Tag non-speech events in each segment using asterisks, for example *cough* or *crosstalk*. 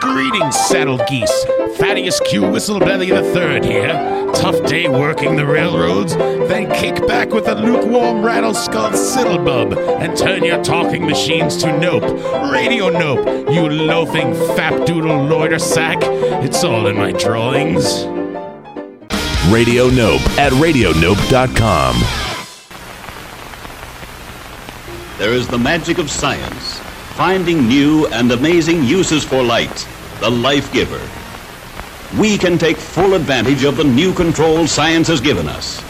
Greetings, saddle geese. Thaddeus Q. Whistlebelly III here. Tough day working the railroads? Then kick back with a lukewarm rattle skulled Siddlebub and turn your talking machines to nope. Radio nope, you loafing fap doodle loiter sack. It's all in my drawings. Radio Nope at radionope.com. There is the magic of science, finding new and amazing uses for light, the life giver. We can take full advantage of the new control science has given us.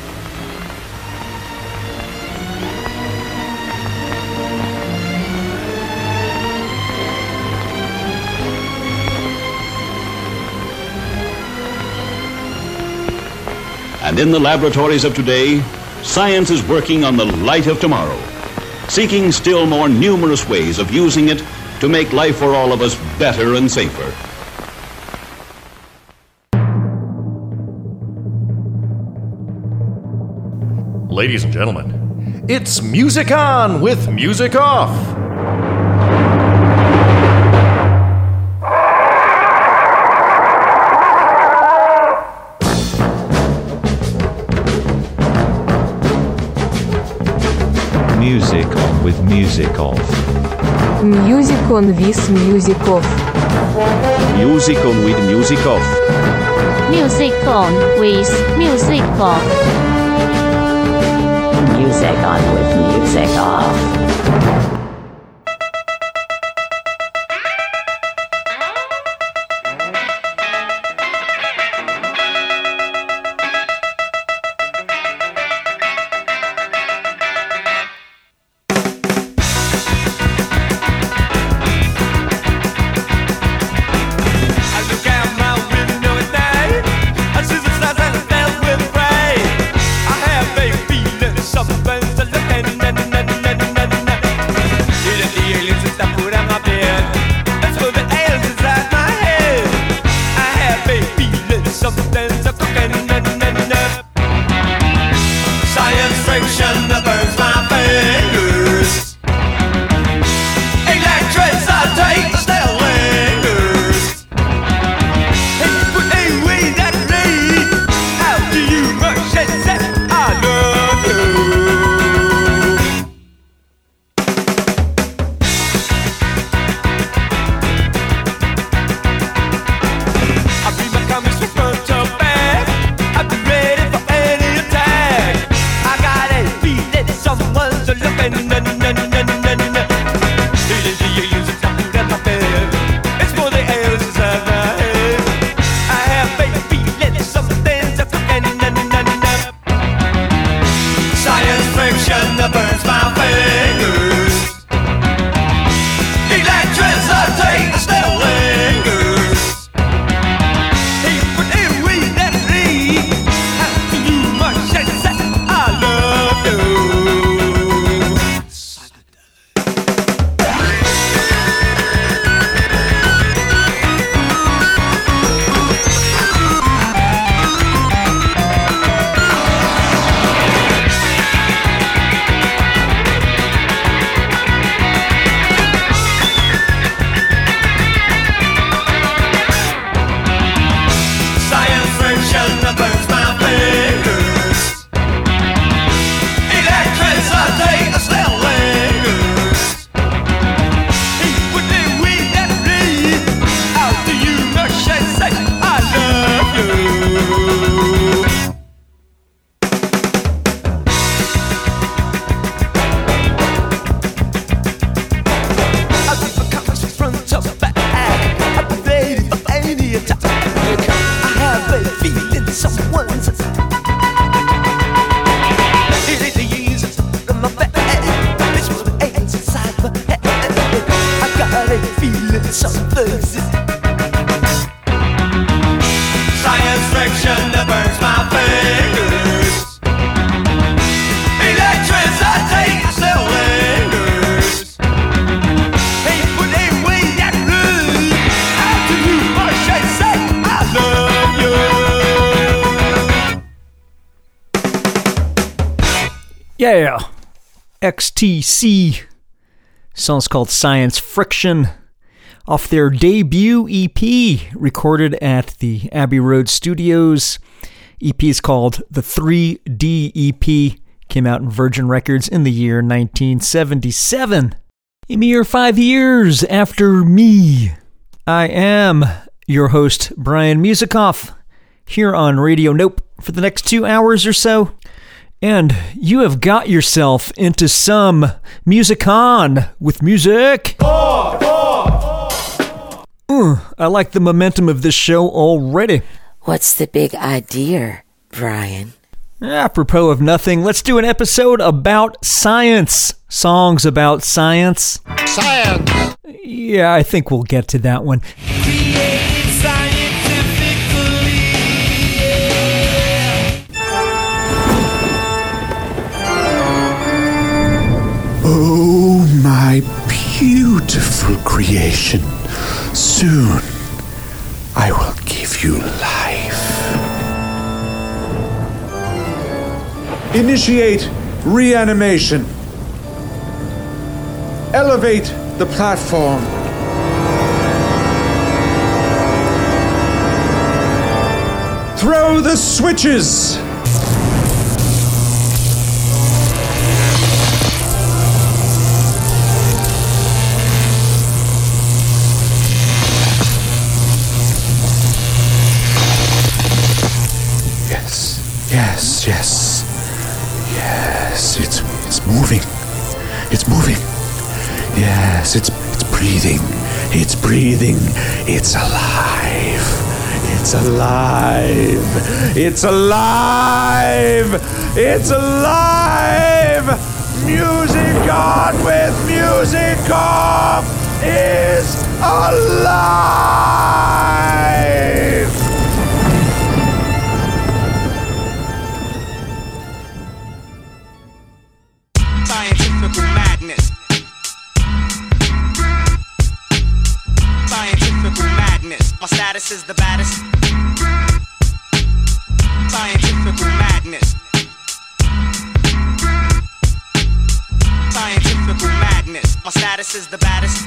And in the laboratories of today, science is working on the light of tomorrow, seeking still more numerous ways of using it to make life for all of us better and safer. Ladies and gentlemen, it's Music On with Music Off. Music on with music off. Music on with music off. Music on with music off. Music on with music off. Music on with music off. XTC. Song's called Science Friction off their debut EP recorded at the Abbey Road Studios. EP is called the 3D EP. Came out in Virgin Records in the year 1977. A mere five years after me, I am your host, Brian Musikoff, here on Radio Nope for the next two hours or so. And you have got yourself into some music on with music. Uh, I like the momentum of this show already. What's the big idea, Brian? Apropos of nothing, let's do an episode about science. Songs about science. Science! Yeah, I think we'll get to that one. Oh, my beautiful creation. Soon I will give you life. Initiate reanimation. Elevate the platform. Throw the switches! Yes, yes, yes. It's it's moving. It's moving. Yes, it's it's breathing. It's breathing. It's alive. It's alive. It's alive. It's alive. Music on with music off is alive. My status is the baddest. Scientific madness. Scientific madness. My status is the baddest.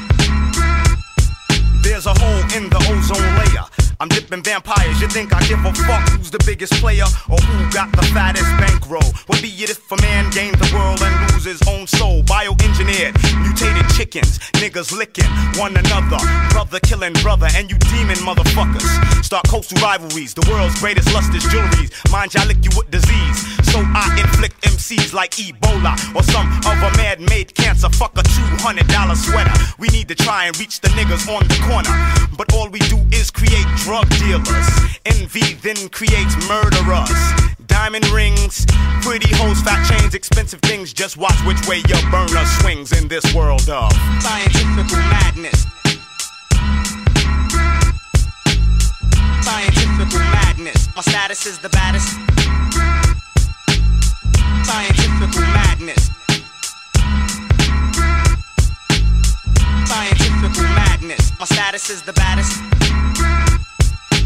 There's a hole in the ozone layer. I'm dipping vampires. You think I give a fuck who's the biggest player or who got the fattest bankroll? What be it if a man gains the world and loses his own soul? Bioengineered, mutated chickens, niggas licking one another, brother killing brother, and you demon motherfuckers. Start coastal rivalries, the world's greatest lustrous jewelries. Mind y'all lick you with disease, so I inflict MCs like Ebola or some other mad made cancer. Fuck a $200 sweater. We need to try and reach the niggas on the corner, but all we do is create drug dealers. Envy then creates murderers. Diamond rings, pretty hoes, fat chains, expensive things. Just watch which way your burner swings in this world of scientific madness. Scientific madness. My status is the baddest. Madness. Scientific madness. My status is the baddest.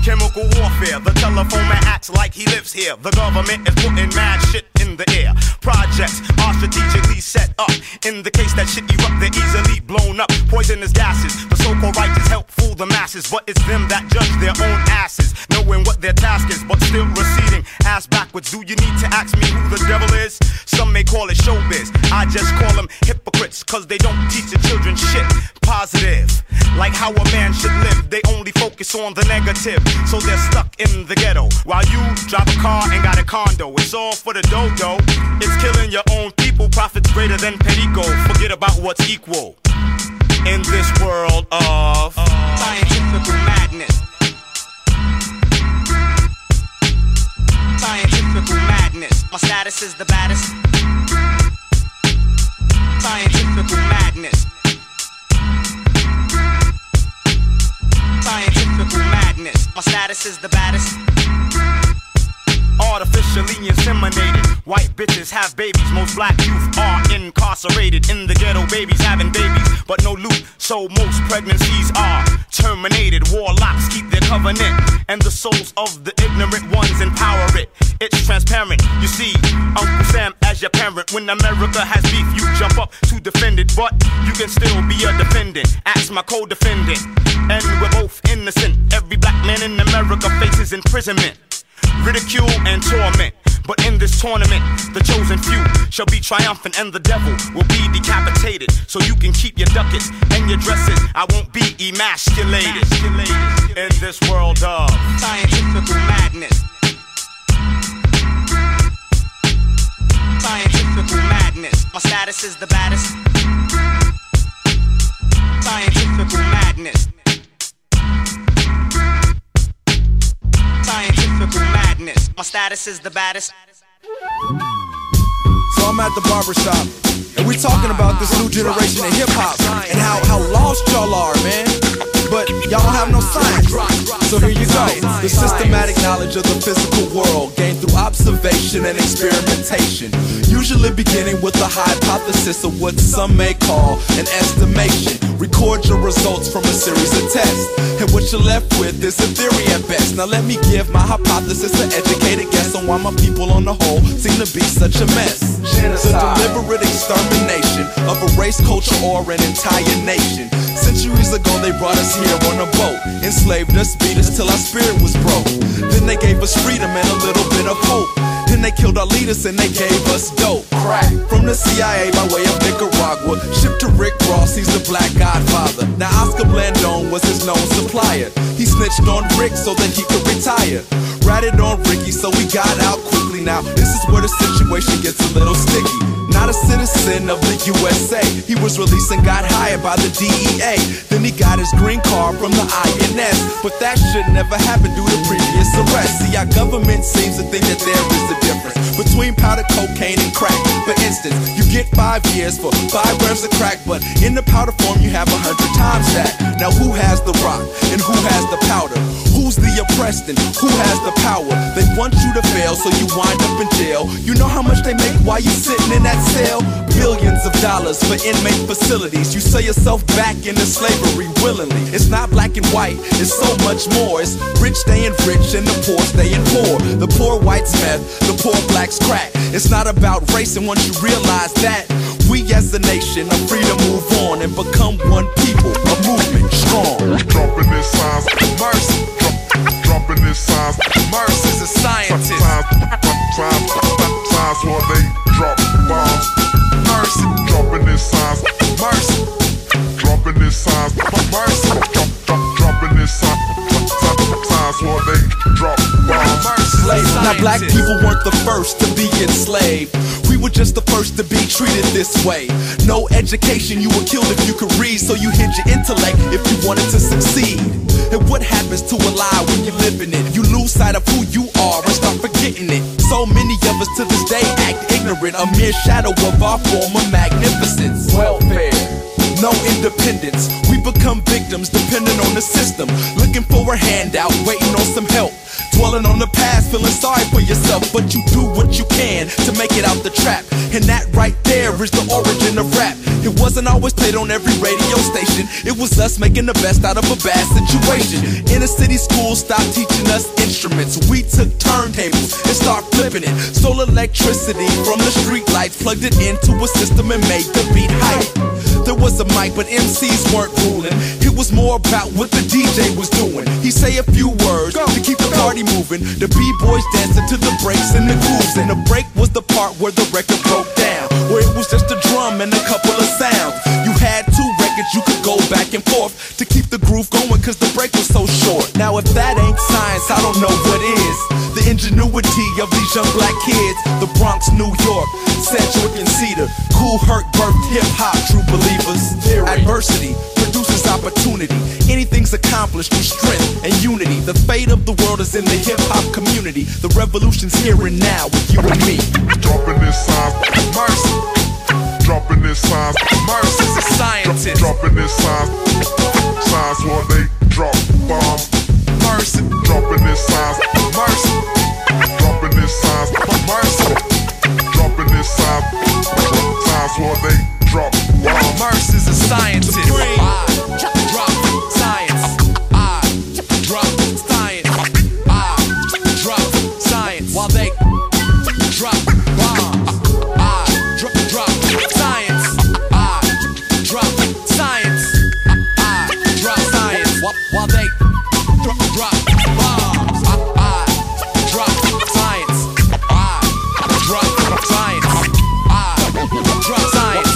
Chemical warfare, the telephone man acts like he lives here. The government is putting mad shit in the air. Projects are strategically set up. In the case that shit erupt, they're easily blown up. Poisonous gases, the so-called righteous help fool the masses, but it's them that judge their own asses, knowing what their task is, but still receding. Ass backwards, do you need to ask me who the devil is? Some may call it showbiz. I just call them hypocrites, cause they don't teach the children shit positive. Like how a man should live, they only focus on the negative. So they're stuck in the ghetto. While you drive a car and got a condo, it's all for the dodo. It's killing your own people, profits greater than Perico. Forget about what's equal in this world of scientific madness. Scientific madness. My status is the baddest. Scientific madness. Scientific madness. My status is the baddest. Artificially inseminated. White bitches have babies. Most black youth are incarcerated. In the ghetto, babies having babies, but no loot. So most pregnancies are terminated. Warlocks keep their covenant, and the souls of the ignorant ones empower it. It's transparent. You see, Uncle Sam as your parent. When America has beef, you jump up to defend it, but you can still be a defendant. Ask my co-defendant, and we're both innocent. Every black man in America faces imprisonment, ridicule, and torment. But in this tournament, the chosen few shall be triumphant and the devil will be decapitated. So you can keep your ducats and your dresses. I won't be emasculated in this world of scientific madness. Scientific madness. My status is the baddest. Scientific madness. Scientific madness. My status is the baddest. So I'm at the barbershop, and we're talking about this new generation of hip hop and how, how lost y'all are, man. But y'all don't have no science. So here you go. The systematic knowledge of the physical world gained through observation and experimentation. Usually beginning with a hypothesis of what some may call an estimation. Record your results from a series of tests. And what you're left with is a theory at best. Now let me give my hypothesis an educated guess on why my people on the whole seem to be such a mess. The deliberate extermination of a race, culture, or an entire nation. Centuries ago, they brought us here on a boat, enslaved us, beat us till our spirit was broke. Then they gave us freedom and a little bit of hope. Then they killed our leaders and they gave us dope. Crack from the CIA by way of Nicaragua. Shipped to Rick Ross, he's the black godfather. Now Oscar Blandon was his known supplier. He snitched on Rick so that he could retire. Ratted on Ricky, so we got out quickly. Now this is where the situation gets a little sticky. Not a citizen of the USA. He was released and got hired by the DEA. Then he got his green card from the INS. But that should never happen due to previous arrests. See, our government seems to think that there is a difference between powder cocaine and crack. For instance, you get five years for five grams of crack, but in the powder form you have a hundred times that. Now who has the rock and who has the powder? Who's the oppressed and who has the power? They want you to fail, so you wind up in jail. You know how much they make while you're sitting in that cell? Billions of dollars for inmate facilities. You sell yourself back into slavery willingly. It's not black and white, it's so much more. It's rich staying rich and the poor staying poor. The poor whites meth, the poor blacks crack. It's not about race, and once you realize that, we as a nation are free to move on and become one people, a movement strong. Dropping in signs, mercy. Dropping in signs, mercy's a scientist. Sometimes, sometimes while they drop bombs. Mercy. Dropping in signs, mercy. Dropping in signs, mercy. Drop, drop, dropping in signs, sometimes while they drop bombs. Now black people weren't the first to be enslaved. We were just the first to be treated this way. No education, you were killed if you could read, so you hid your intellect if you wanted to succeed. And what happens to a lie when you live in it? You lose sight of who you are and start forgetting it. So many of us to this day act ignorant, a mere shadow of our former magnificence. Welfare. No independence. We become victims depending on the system. Looking for a handout, waiting on some help. Dwelling on the past, feeling sorry for yourself, but you do what you can to make it out the trap. And that right there is the origin of rap. It wasn't always played on every radio station. It was us making the best out of a bad situation. Inner city schools stopped teaching us instruments. We took turntables and started flipping it. Stole electricity from the street lights, plugged it into a system and made the beat hype. There was a mic, but MCs weren't ruling. It was more about what the DJ was doing. He say a few words to keep the party moving. The b-boys dancing to the breaks and the grooves. And the break was the part where the record broke down. Where it was just a drum and a couple of sounds. You had two records you could go back and forth to keep the groove going cause the break was so short. Now if that ain't science, I don't know what is. Ingenuity of these young black kids. The Bronx, New York, Sedgwick and Cedar. Kool Herc birthed hip hop, true believers. Adversity produces opportunity. Anything's accomplished through strength and unity. The fate of the world is in the hip hop community. The revolution's here and now with you and me. Dropping in signs, mercy. Dropping in signs, mercy's a scientist. Dropping in signs, signs while they drop bombs. Mercy. Dropping in signs, mercy. Dropping in signs, mercy. Dropping in signs, signs while they drop. Mercy's a scientist. I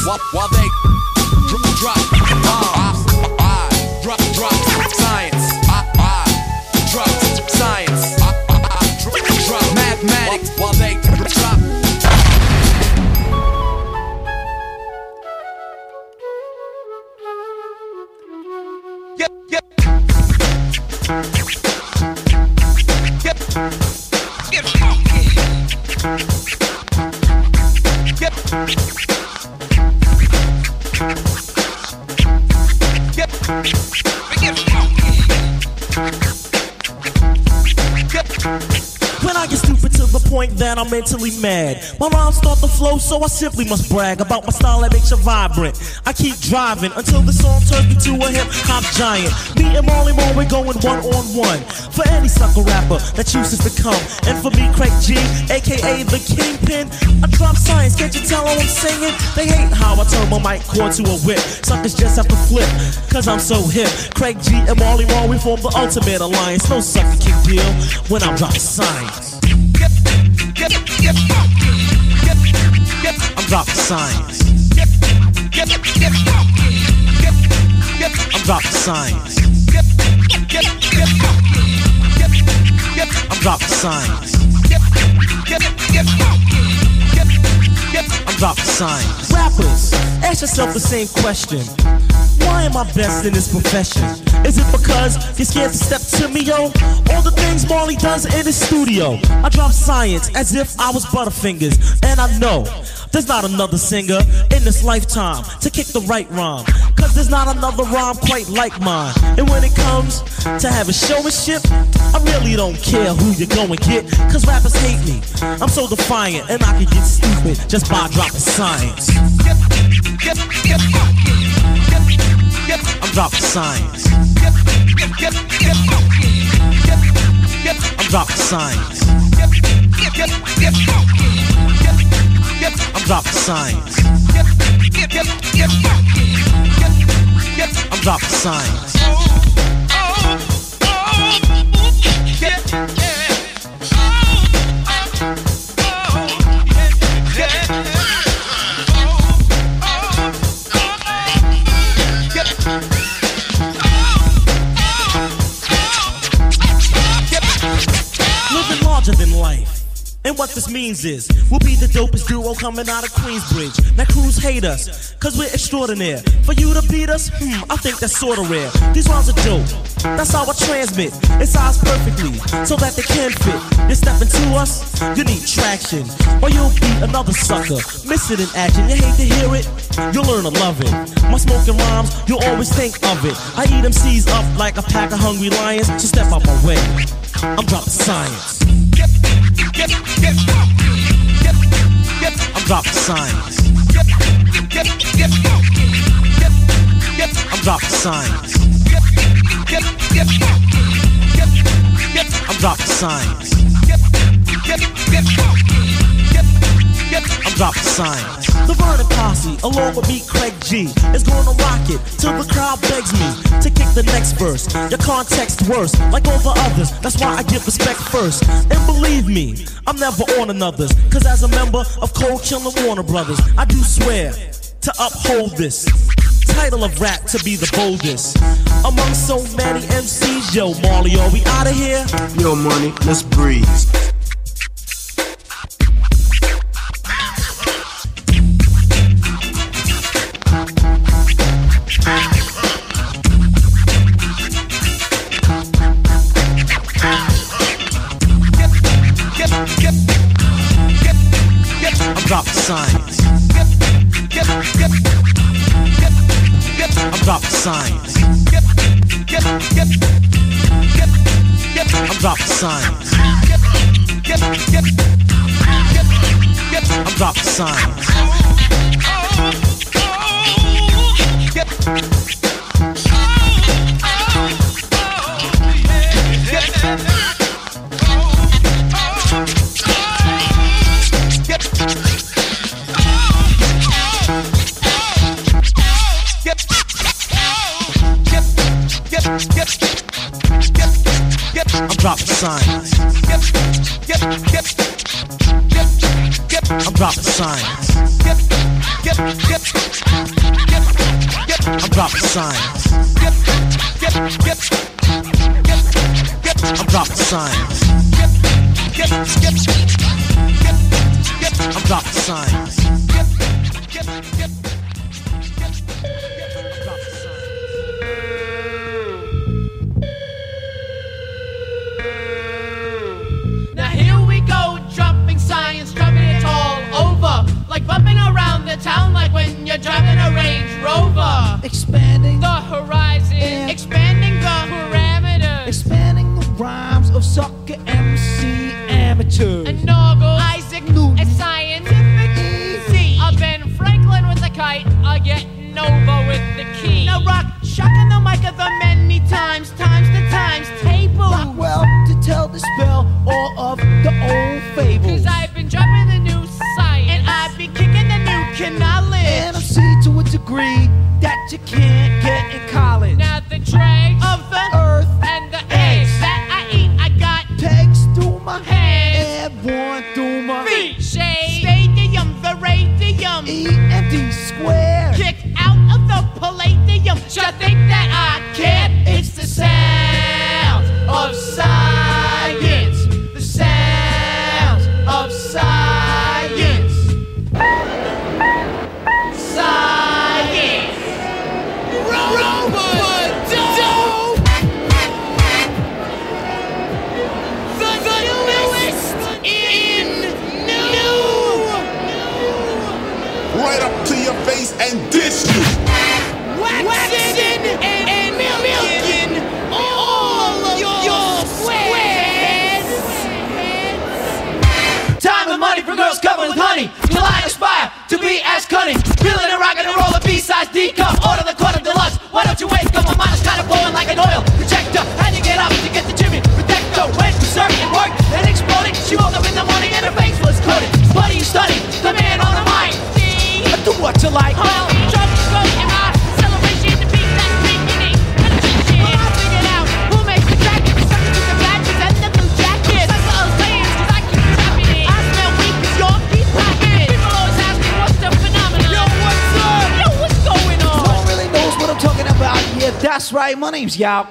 While, while they I'm mentally mad, my rhymes start to flow, so I simply must brag about my style that makes you vibrant. I keep driving until the song turns me to a hip hop giant. Me and Marley Marl, we're going one on one. For any sucker rapper that chooses to come, and for me, Craig G, aka the Kingpin, I drop science. Can't you tell how I'm singing? They hate how I turn my mic cord to a whip. Suckers just have to flip, cause I'm so hip. Craig G and Marley Marl, we form the ultimate alliance. No sucker can deal when I'm dropping science. Yep, yep. Yep, yep. I'm dropping science. Yep, yep, yep. Yep, yep. I'm dropping science. Yep, yep, yep. Yep, yep. I'm dropping science. Yep, yep, yep. Yep, yep. I'm dropping science. Rappers, ask yourself the same question. Why am I best in this profession? Is it because you're scared to step to me, yo? All the things Marley does in his studio. I drop science as if I was Butterfingers. And I know there's not another singer in this lifetime to kick the right rhyme. Cause there's not another rhyme quite like mine. And when it comes to having showmanship, I really don't care who you go and get. Cause rappers hate me. I'm so defiant and I can get stupid just by dropping science. I'm dropping yep. I'm dropping yep, yep. Yep, yep. I'm dropping science. Yep, yep, yep, yep. Yep, And what this means is, we'll be the dopest duo coming out of Queensbridge. Now crews hate us, cause we're extraordinaire. For you to beat us, hmm, I think that's sorta rare. These rhymes are dope, that's how I transmit. It size perfectly, so that they can fit. You're stepping to us, you need traction. Or you'll beat another sucker, miss it in action. You hate to hear it, you'll learn to love it. My smoking rhymes, you'll always think of it. I eat them C's up like a pack of hungry lions, so step out my way. I'm dropping science. I'm dropping yep. I'm dropping yep. I'm dropping science. I'm dropping science. The Vernon Posse, along with me, Craig G, is gonna rock it till the crowd begs me to kick the next verse. Your context worse, like all the others. That's why I give respect first. And believe me, I'm never on another's. Cause as a member of Cold Chillin' Warner Brothers, I do swear to uphold this title of rap to be the boldest. Among so many MCs, yo, Marley, are we out of here? Yo, money, let's breeze. I'm dropping science. Science. I'm dropping science. I'm dropping science. Getting over with the key. Now rock, shocking the mic of the many times, times the times table. Rockwell to tell the spell all of the old fables. Cause I've been dropping the new science, and I've been kicking the new knowledge. And I'm see to a degree that you can't get in college. Now the dregs of the earth and the eggs that I eat, I got pegs through my hands, and one through my feet. Shea, stadium, the radium, E empty square. The palladium. Just think that I can't. It's the sound of science. Feeling and roll a B-size D cup. Order the quarter deluxe. Why don't you wake up? My mind is kind of blowing like an oil projector. Had you get up to get the Jimmy protector. Went to circuit work and exploded. She woke up in the morning and her face was coated. What are you studying? The man on the mic. Do what you like. Well, that's right. My name's Yao.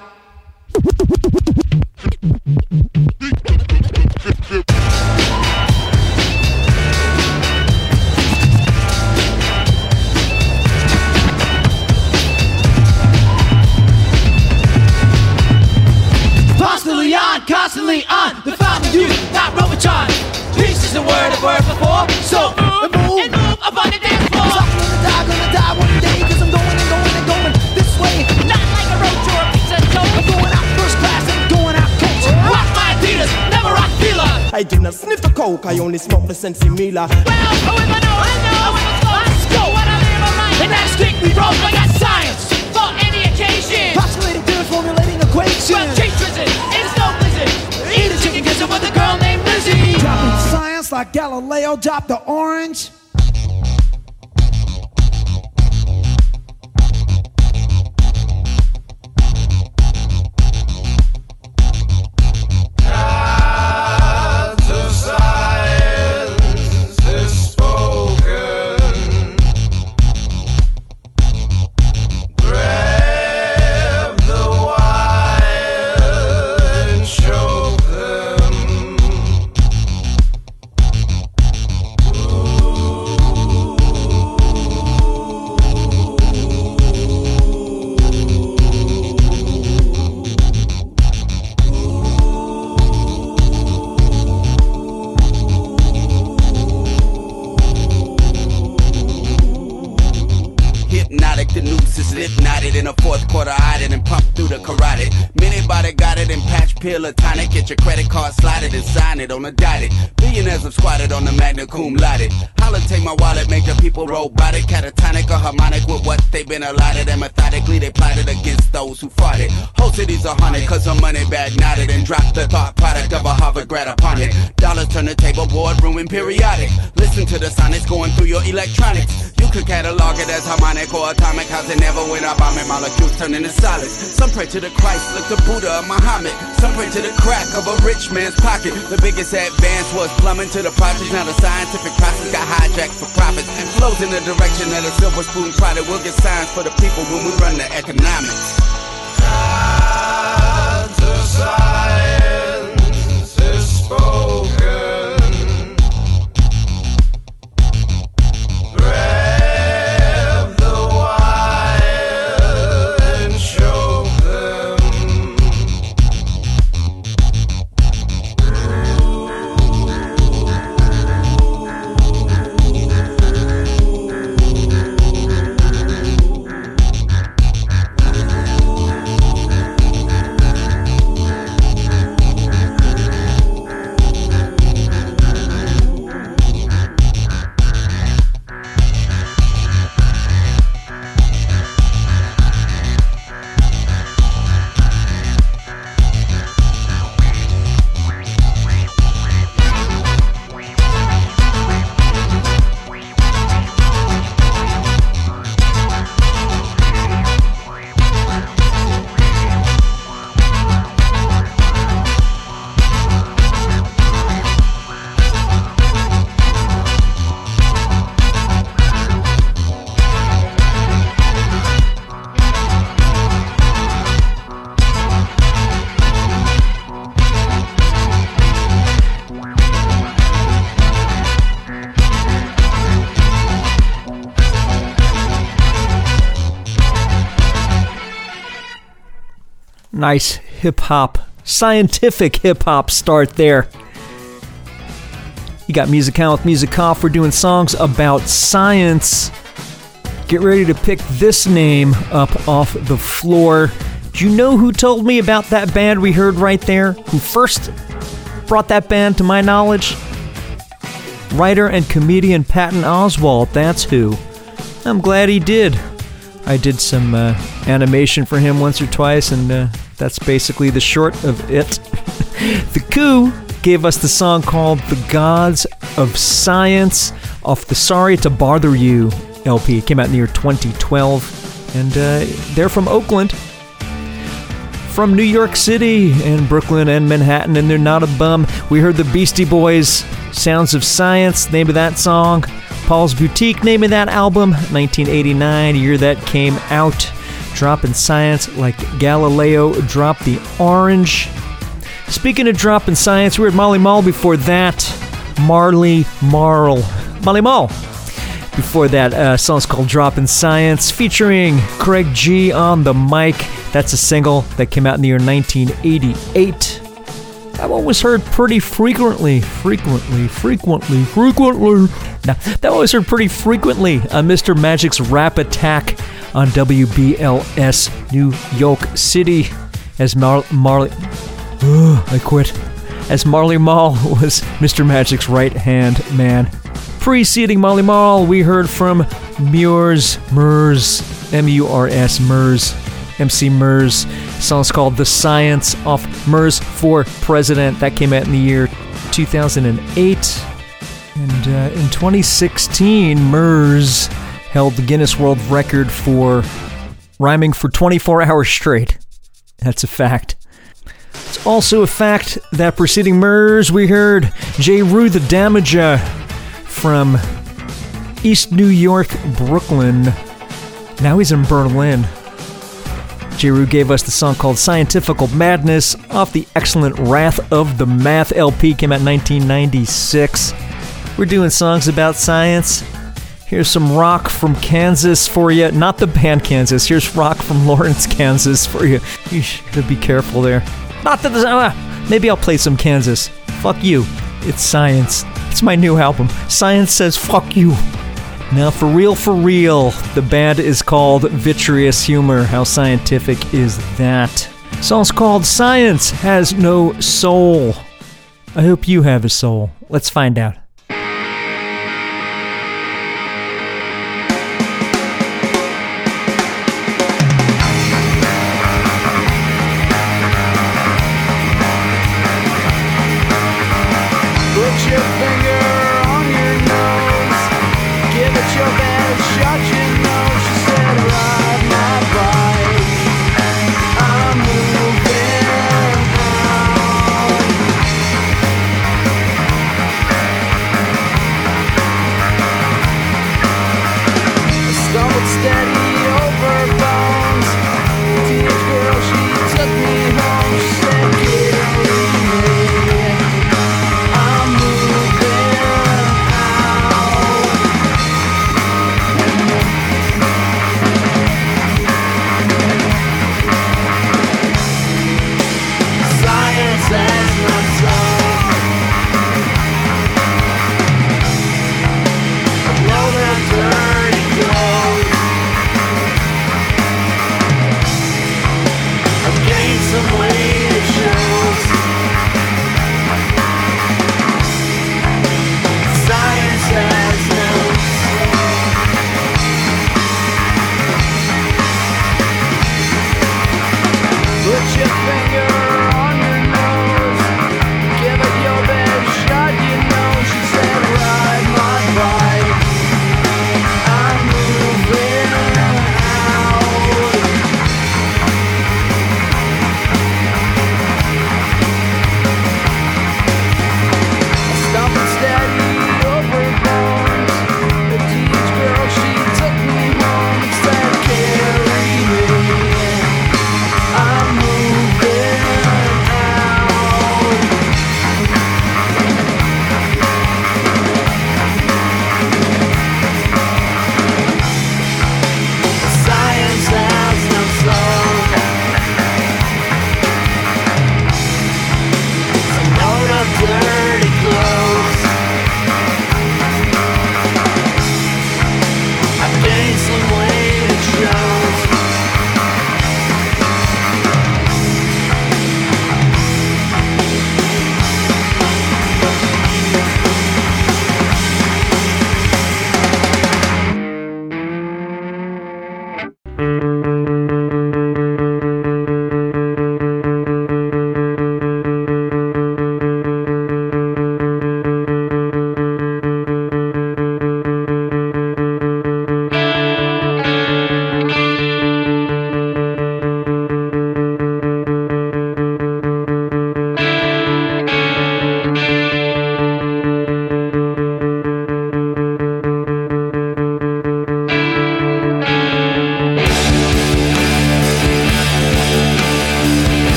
Constantly on, constantly on. The fountain youth, not Robotron. Peace is a word I've heard before. So move, move, and move up the dance I do not sniff the coke, I only smoke the sinsemilla. Well, oh, if I know, I know. Let's go. What I live a life. And that's kick me roll. I got science for any occasion. Postulating theories, formulating equations. Well, chase blizzard, it's no blizzard. Eat a chicken gizzard with a girl named Lizzie. Dropping science like Galileo dropped the orange. Billionaires have squatted on the magna cum laude. Holla, take my wallet, make people robotic, catatonic or harmonic with what they've been allotted. And methodically they plotted against those who fought it. Whole cities are haunted cause her money bag knotted and dropped the thought product of a Harvard grad upon it. Dollars turn the table board, ruin periodic. Listen to the sonics going through your electronics. You could catalog it as harmonic or atomic, cause it never went up. I'm in molecules turning to solids. Some pray to the Christ, look to Buddha or Muhammad. Some pray to the crack of a rich man's pocket. The biggest advance was plumbing to the projects. Now the scientific process got hijacked for profits. Flows in the direction of the silver spoon product We'll get signs for the people when we run the economics. Nice hip hop, scientific hip hop start there. You got Music On with Music Off. We're doing songs about science. Get ready to pick this name up off the floor. Do you know who told me about that band we heard right there? Who first brought that band to my knowledge? Writer and comedian Patton Oswalt, that's who. I'm glad he did. I did some uh, animation for him once or twice, and uh, that's basically the short of it. *laughs* the Coup gave us the song called The Gods of Science off the Sorry to Bother You LP. It came out in the year 2012, and uh, they're from Oakland. From New York City and Brooklyn and Manhattan, and they're not a bum. We heard the Beastie Boys, Sounds of Science, name of that song. Paul's Boutique, name of that album, 1989, year that came out. Dropping science like Galileo dropped the orange. Speaking of dropping science, we were at Molly Mall before that. Marley Marl. Molly Mall. Before that, uh, song's called Dropping Science, featuring Craig G on the mic. That's a single that came out in the year 1988. That one was heard pretty frequently, frequently, frequently, frequently. Now, that one was heard pretty frequently on Mr. Magic's Rap Attack on WBLS New York City as Mar- Marley. Ugh, I quit. As Marley Marl *laughs* was Mr. Magic's right hand man. Preceding Molly Marl, we heard from Murs, Murs, M U R S, Murs, MC Murs. Song's called The Science off Murs for President. That came out in the year 2008. And uh, in 2016, Murs held the Guinness World Record for rhyming for 24 *laughs* hours straight. That's a fact. It's also a fact that preceding Murs, we heard Jeru the Damaja from East New York, Brooklyn. Now he's in Berlin. Jeru gave us the song called Scientifical Madness off the excellent Wrath of the Math LP, came out in 1996. We're doing songs about science. Here's some rock from Kansas for you. Not the band Kansas. Here's rock from *laughs* Lawrence, Kansas for you. You should be careful there. Not that. Uh, maybe I'll play some Kansas. Fuck you. It's science. It's my new album. Science says fuck you. Now, for real, for real, the band is called Vitreous Humor. How scientific is that? Song's called Science Has No Soul. I hope you have a soul. Let's find out.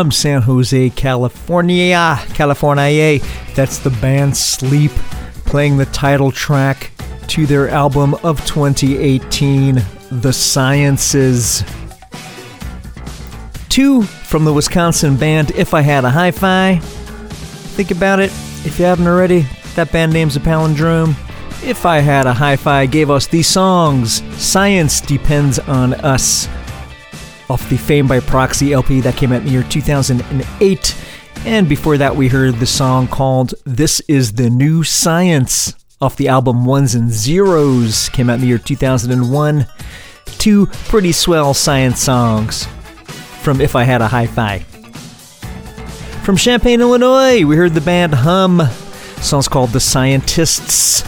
From San Jose, California. California. That's the band Sleep playing the title track to their album of 2018, The Sciences. Two from the Wisconsin band Ifihadahifi. Think about it if you haven't already. That band name's a palindrome. Ifihadahifi gave us these songs Science Depends on Us off the Fame by Proxy LP that came out in the year 2008. And before that, we heard the song called This is the New Science off the album Ones and Zeros, came out in the year 2001. Two pretty swell science songs from Ifihadahifi. From Champaign, Illinois, we heard the band Hum. song's called The Scientists.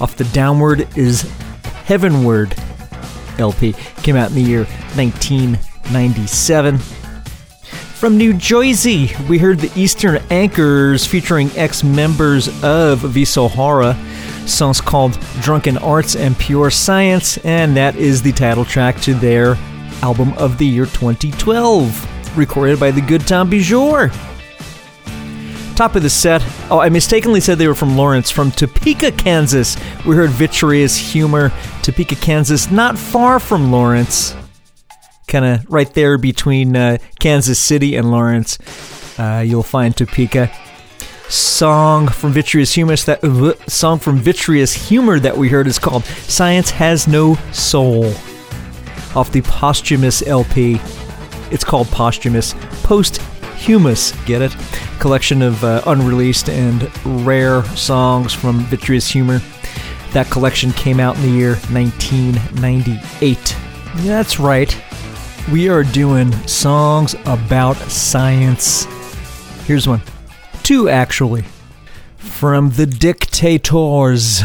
Off the Downward is Heavenward LP. Came out in the year 1997. From New Jersey, we heard the Eastern Anchors featuring ex members of Visohara. Song's called Drunken Arts and Pure Science, and that is the title track to their album of the year 2012, recorded by the good Tom Beaujour. Top of the set. Oh, I mistakenly said they were from Lawrence, from Topeka, Kansas. We heard Vitreous Humor, Topeka, Kansas, not far from Lawrence kind of right there between uh, Kansas City and Lawrence. Uh, you'll find Topeka. Song from Vitreous Humor that uh, song from Vitreous Humor that we heard is called "Science Has No Soul" off the posthumous LP. It's called posthumous, posthumous. Get it? Collection of uh, unreleased and rare songs from Vitreous Humor. That collection came out in the year 1998. That's right we are doing songs about science. Here's one. Two, actually. From the Dictators.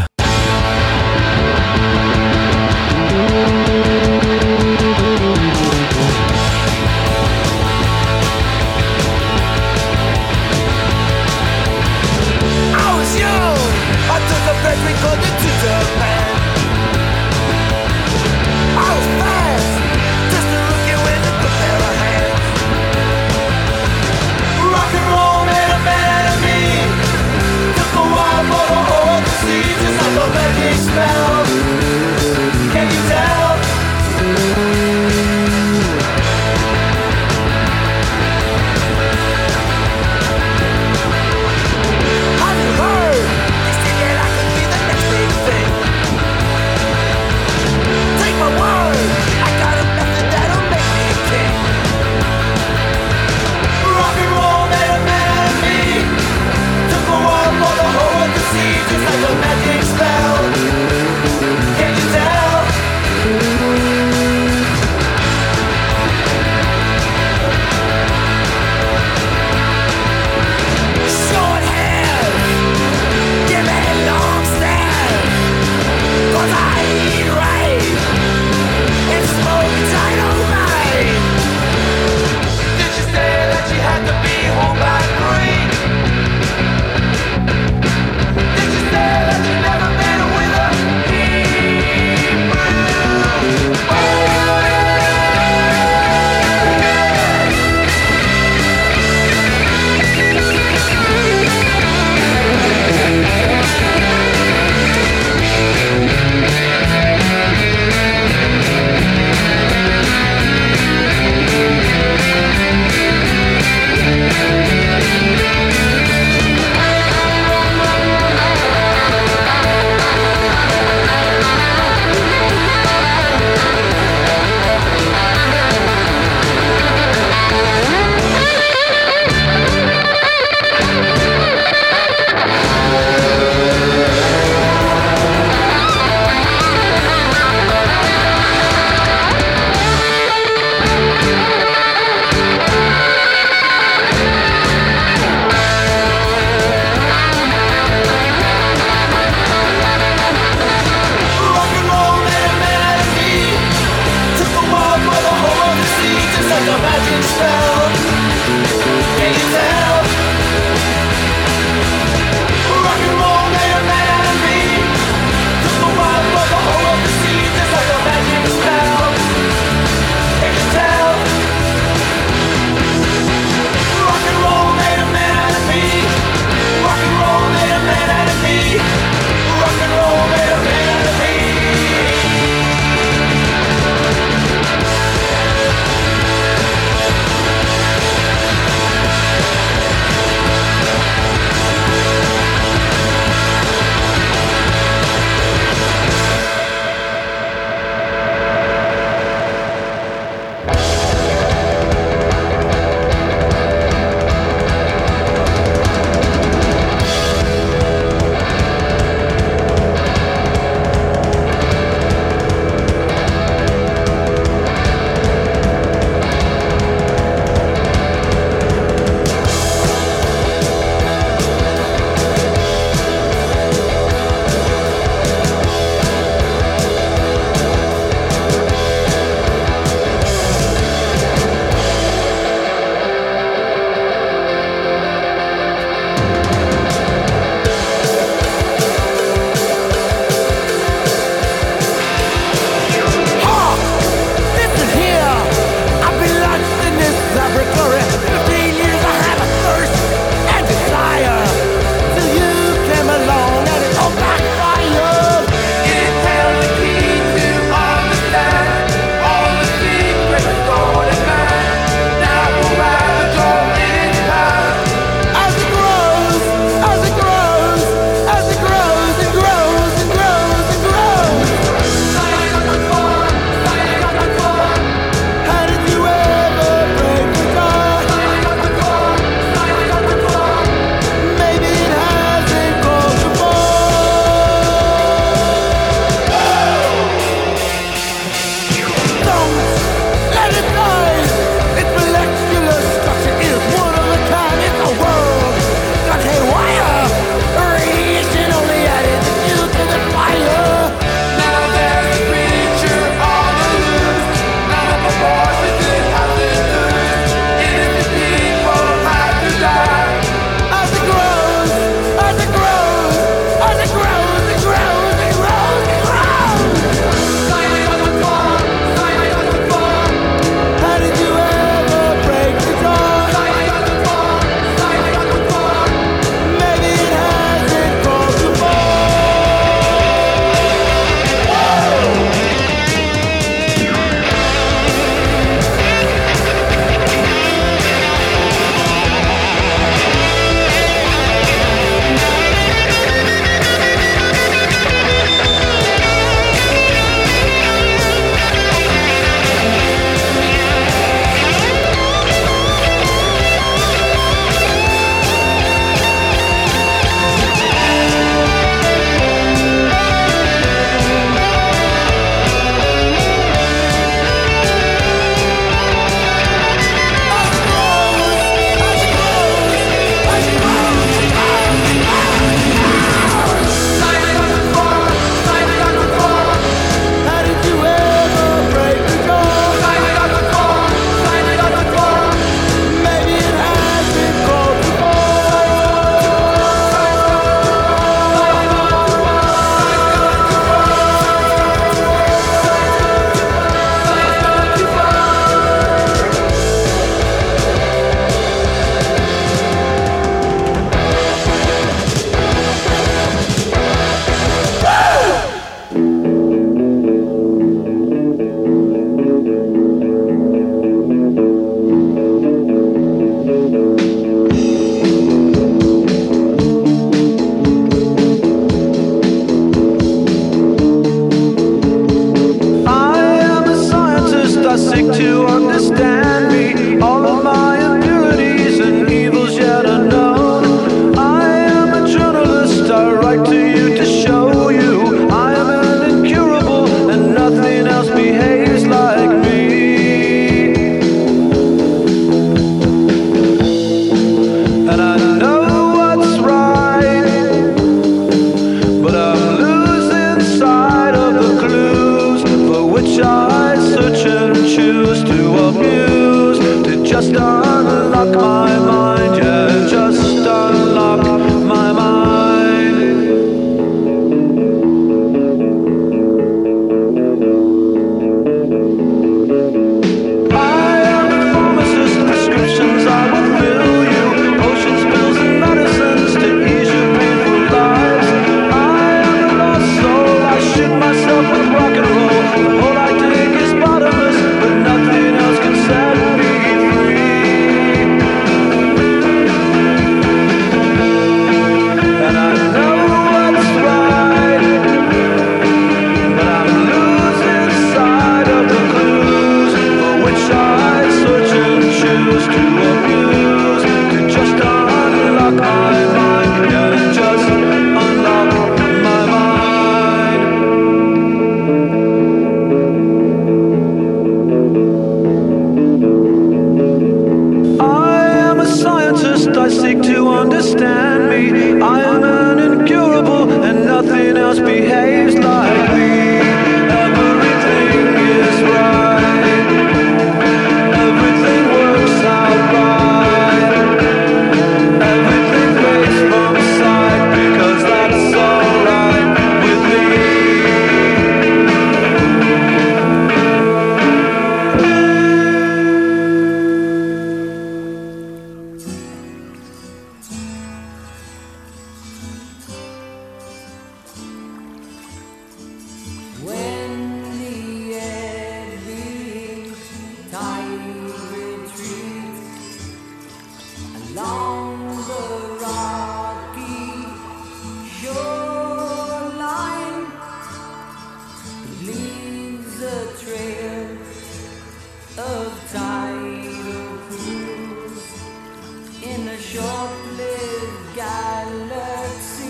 in a short-lived galaxy.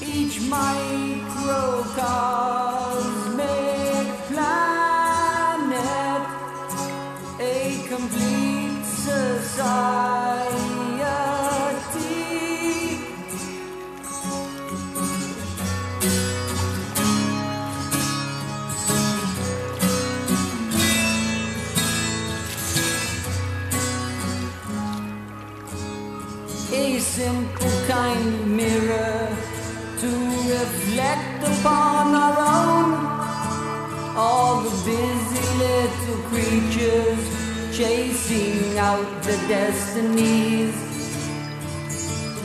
Each microcosm. chasing out the destinies,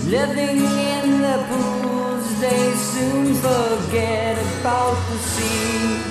living in the pools they soon forget about the sea.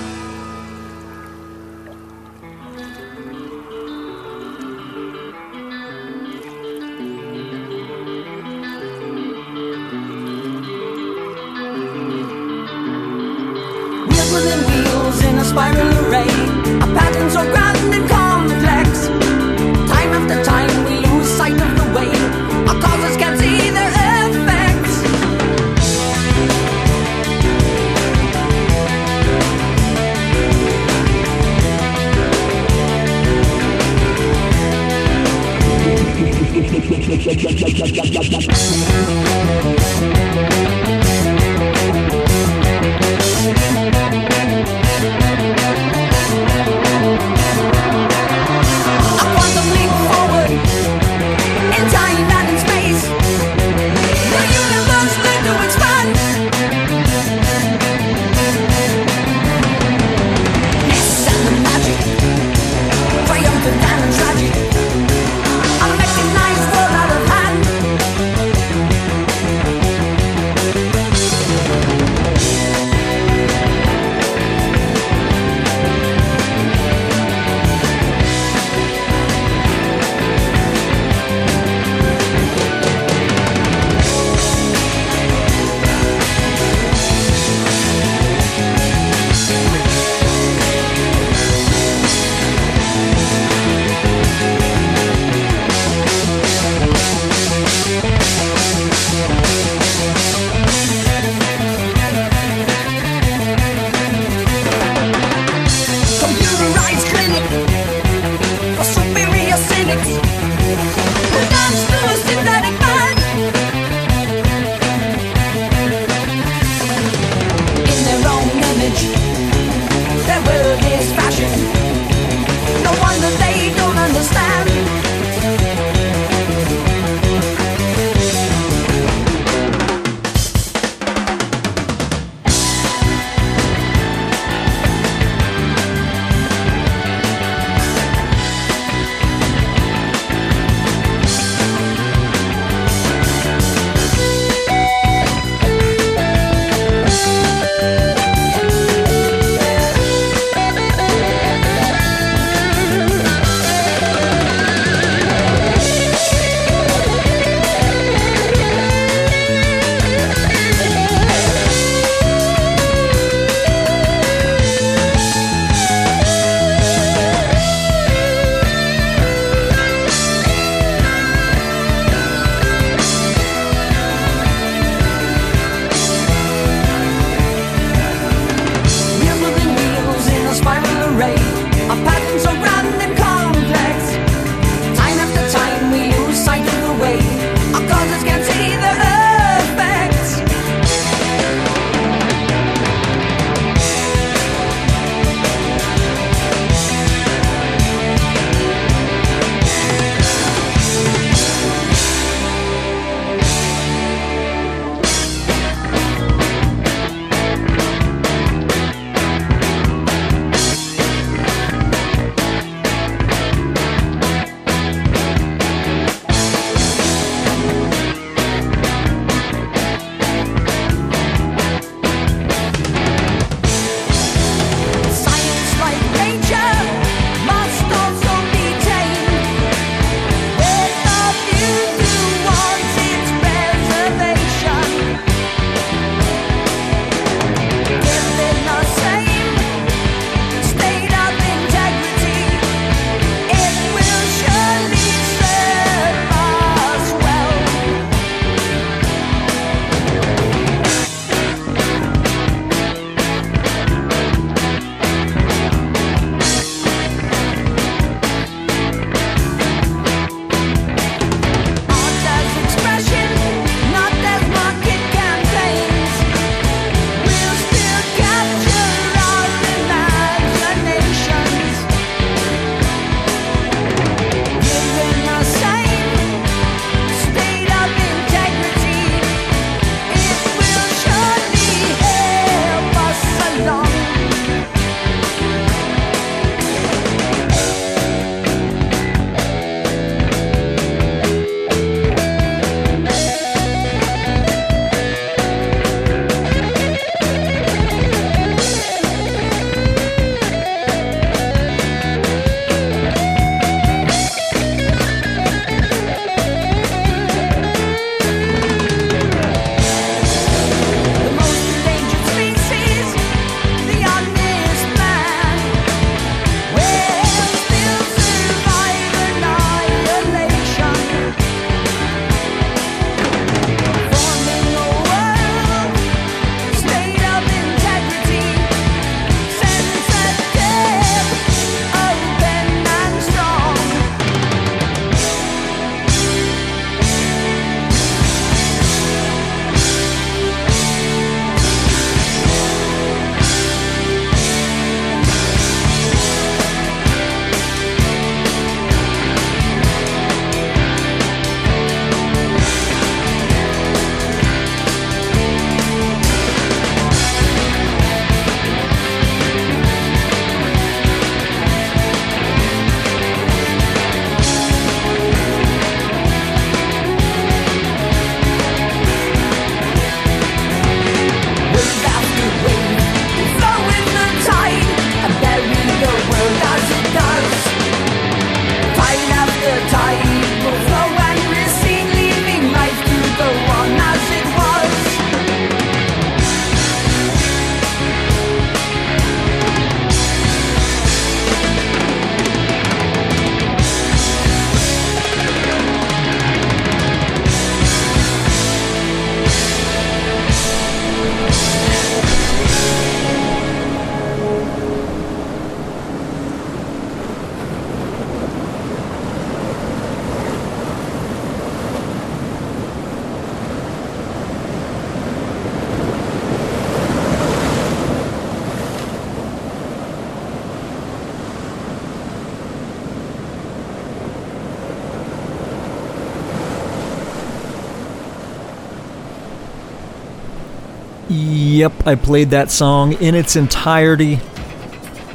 I played that song in its entirety.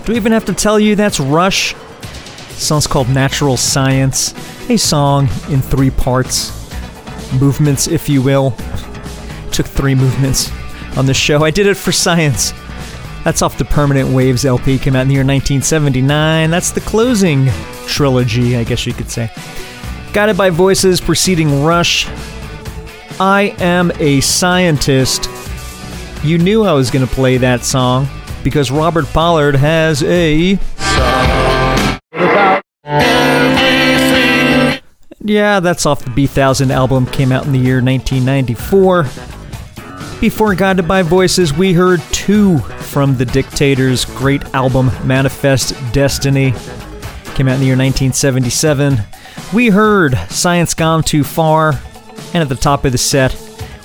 Do we even have to tell you that's Rush? Song's called Natural Science, a song in three parts. Movements, if you will. Took three movements on the show. I did it for science. That's off the Permanent Waves LP, came out in the year 1979. That's the closing trilogy, I guess you could say. Guided by Voices, preceding Rush. I am a scientist. You knew I was going to play that song because Robert Pollard has a. Yeah, that's off the Bee Thousand album, came out in the year 1994. Before Guided by Voices, we heard two from The Dictators' great album, Manifest Destiny. Came out in the year 1977. We heard Science Gone Too Far. And at the top of the set,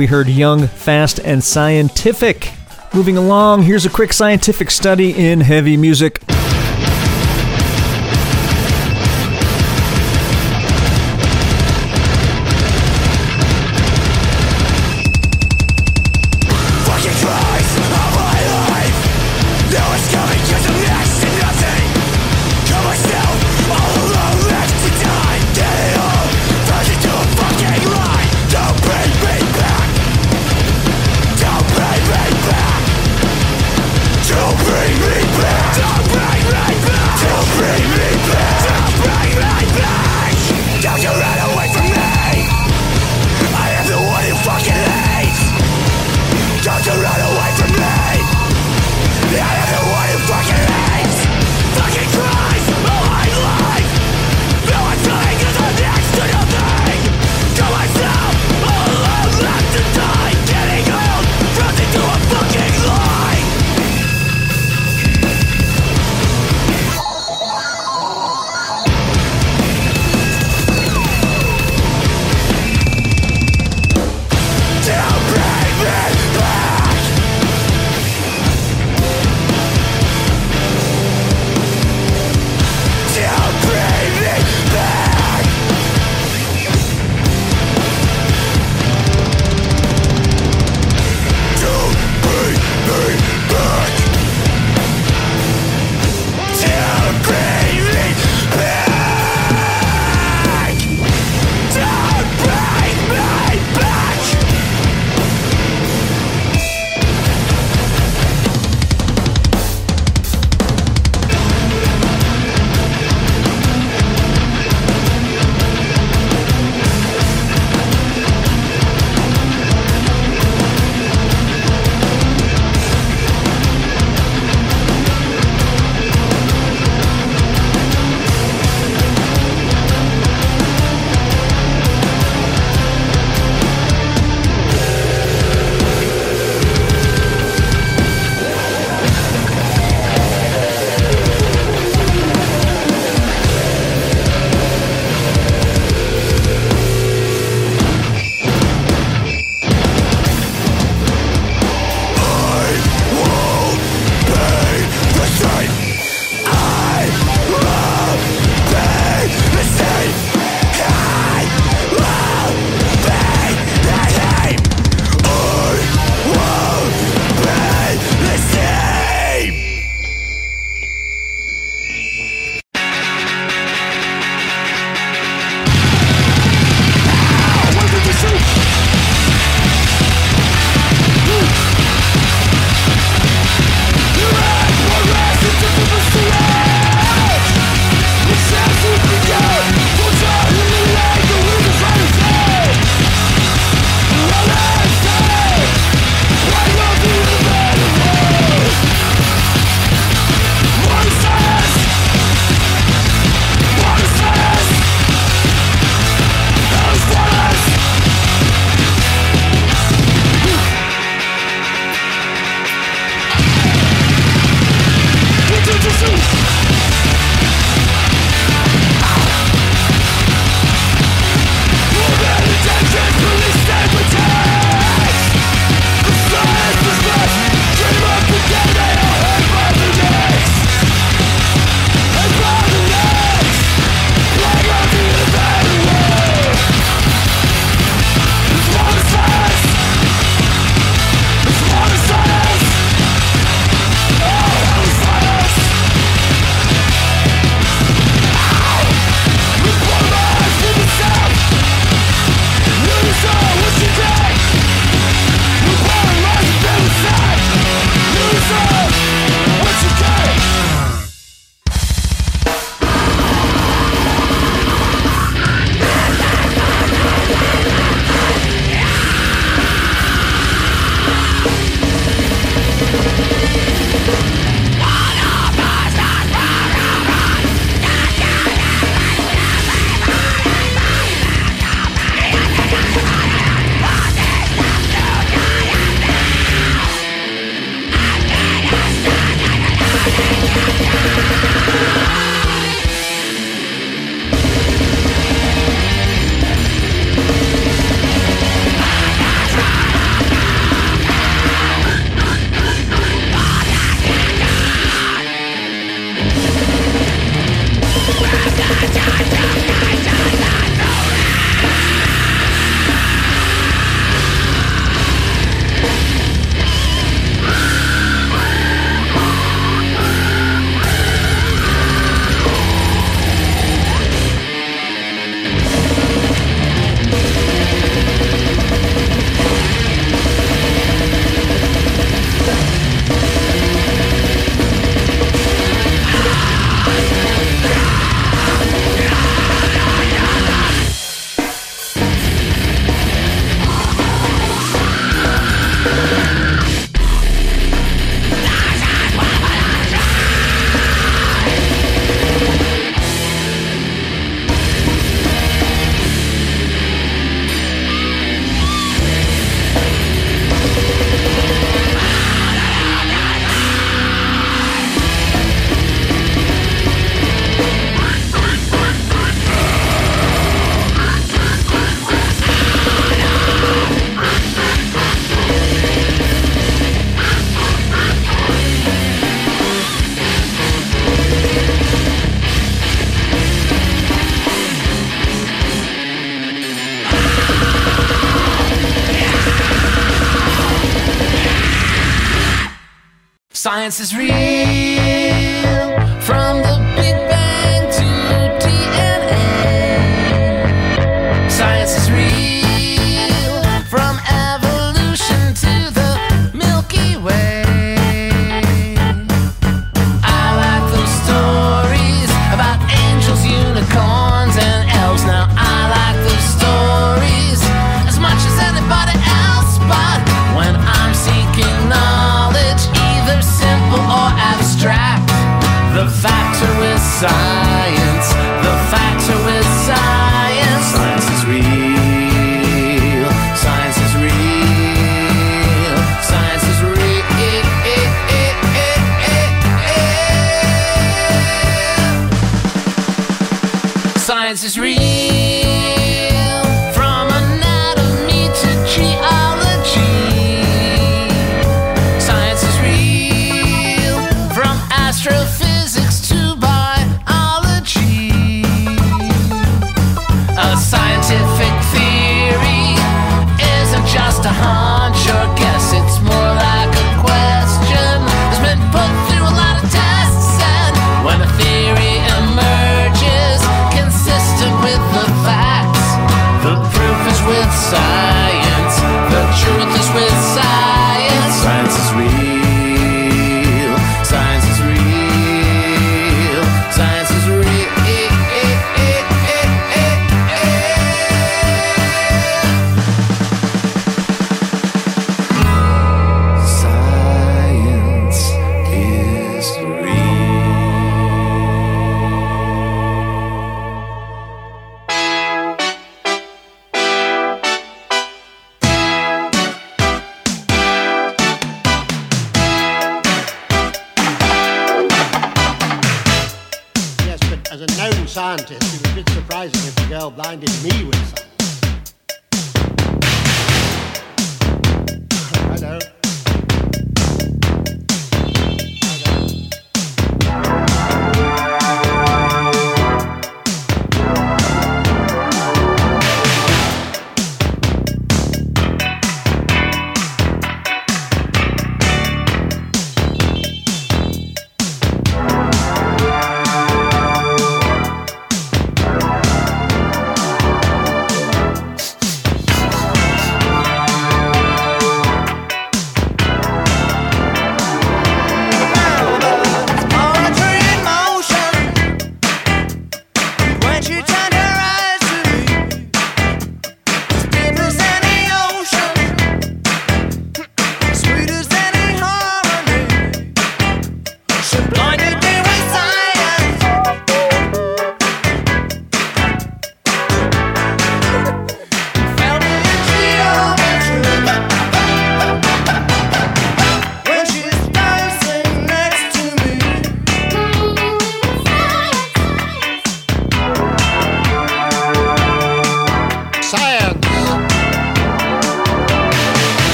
we heard Young, Fast, and Scientific. Moving along, here's a quick scientific study in heavy music.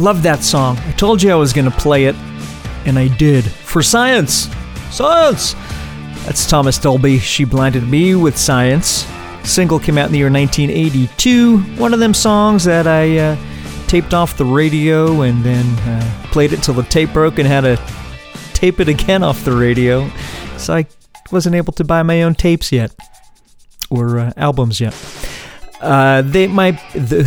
Love that song. I told you I was going to play it, and I did. For science! Science! That's Thomas Dolby. She blinded me with science. Single came out in the year 1982. One of them songs that I uh, taped off the radio and then uh, played it till the tape broke and had to tape it again off the radio. So I wasn't able to buy my own tapes yet or uh, albums yet. Uh, they might the,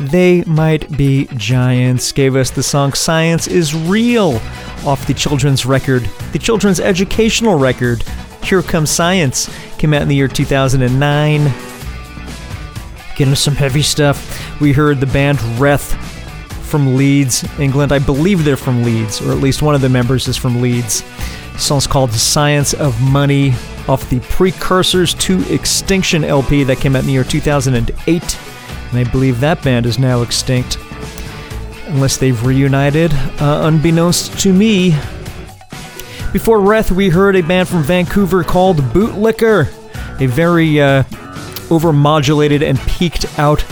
they might be giants. Gave us the song "Science Is Real" off the children's record, the children's educational record. Here Comes Science came out in the year 2009. Getting some heavy stuff. We heard the band Reth from Leeds, England. I believe they're from Leeds, or at least one of the members is from Leeds. The song's called "The Science of Money" off the Precursors to Extinction LP that came out in the year 2008. And I believe that band is now extinct. Unless they've reunited, uh, unbeknownst to me. Before Reth, we heard a band from Vancouver called Bootlicker, a very uh, overmodulated and peaked out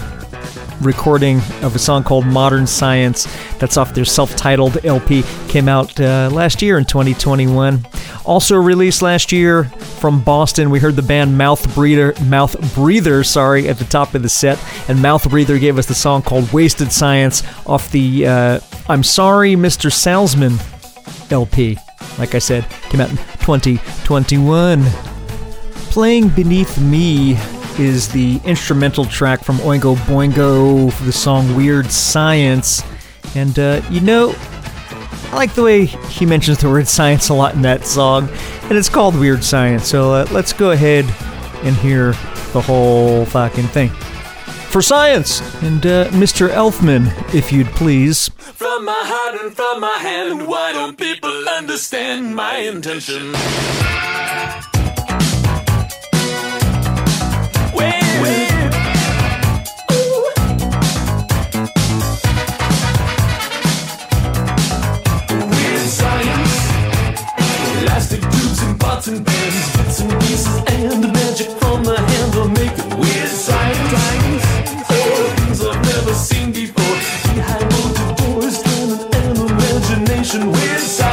recording of a song called Modern Science. That's off their self titled LP. Came out uh, last year in 2021. Also released last year from Boston, we heard the band Mouth Breather, Mouth Breather, sorry, at the top of the set, and Mouth Breather gave us the song called "Wasted Science" off the uh, "I'm Sorry, Mr. Salesman" LP. Like I said, came out in 2021. Playing Beneath Me is the instrumental track from Oingo Boingo for the song Weird Science. And, uh, you know, I like the way he mentions the word *laughs* science a lot in that song, and it's called Weird Science. So uh, let's go ahead and hear the whole fucking thing. For science! And uh, Mr. Elfman, if you'd please. From my heart and from my hand, why don't people understand my intention? Imagination. Weird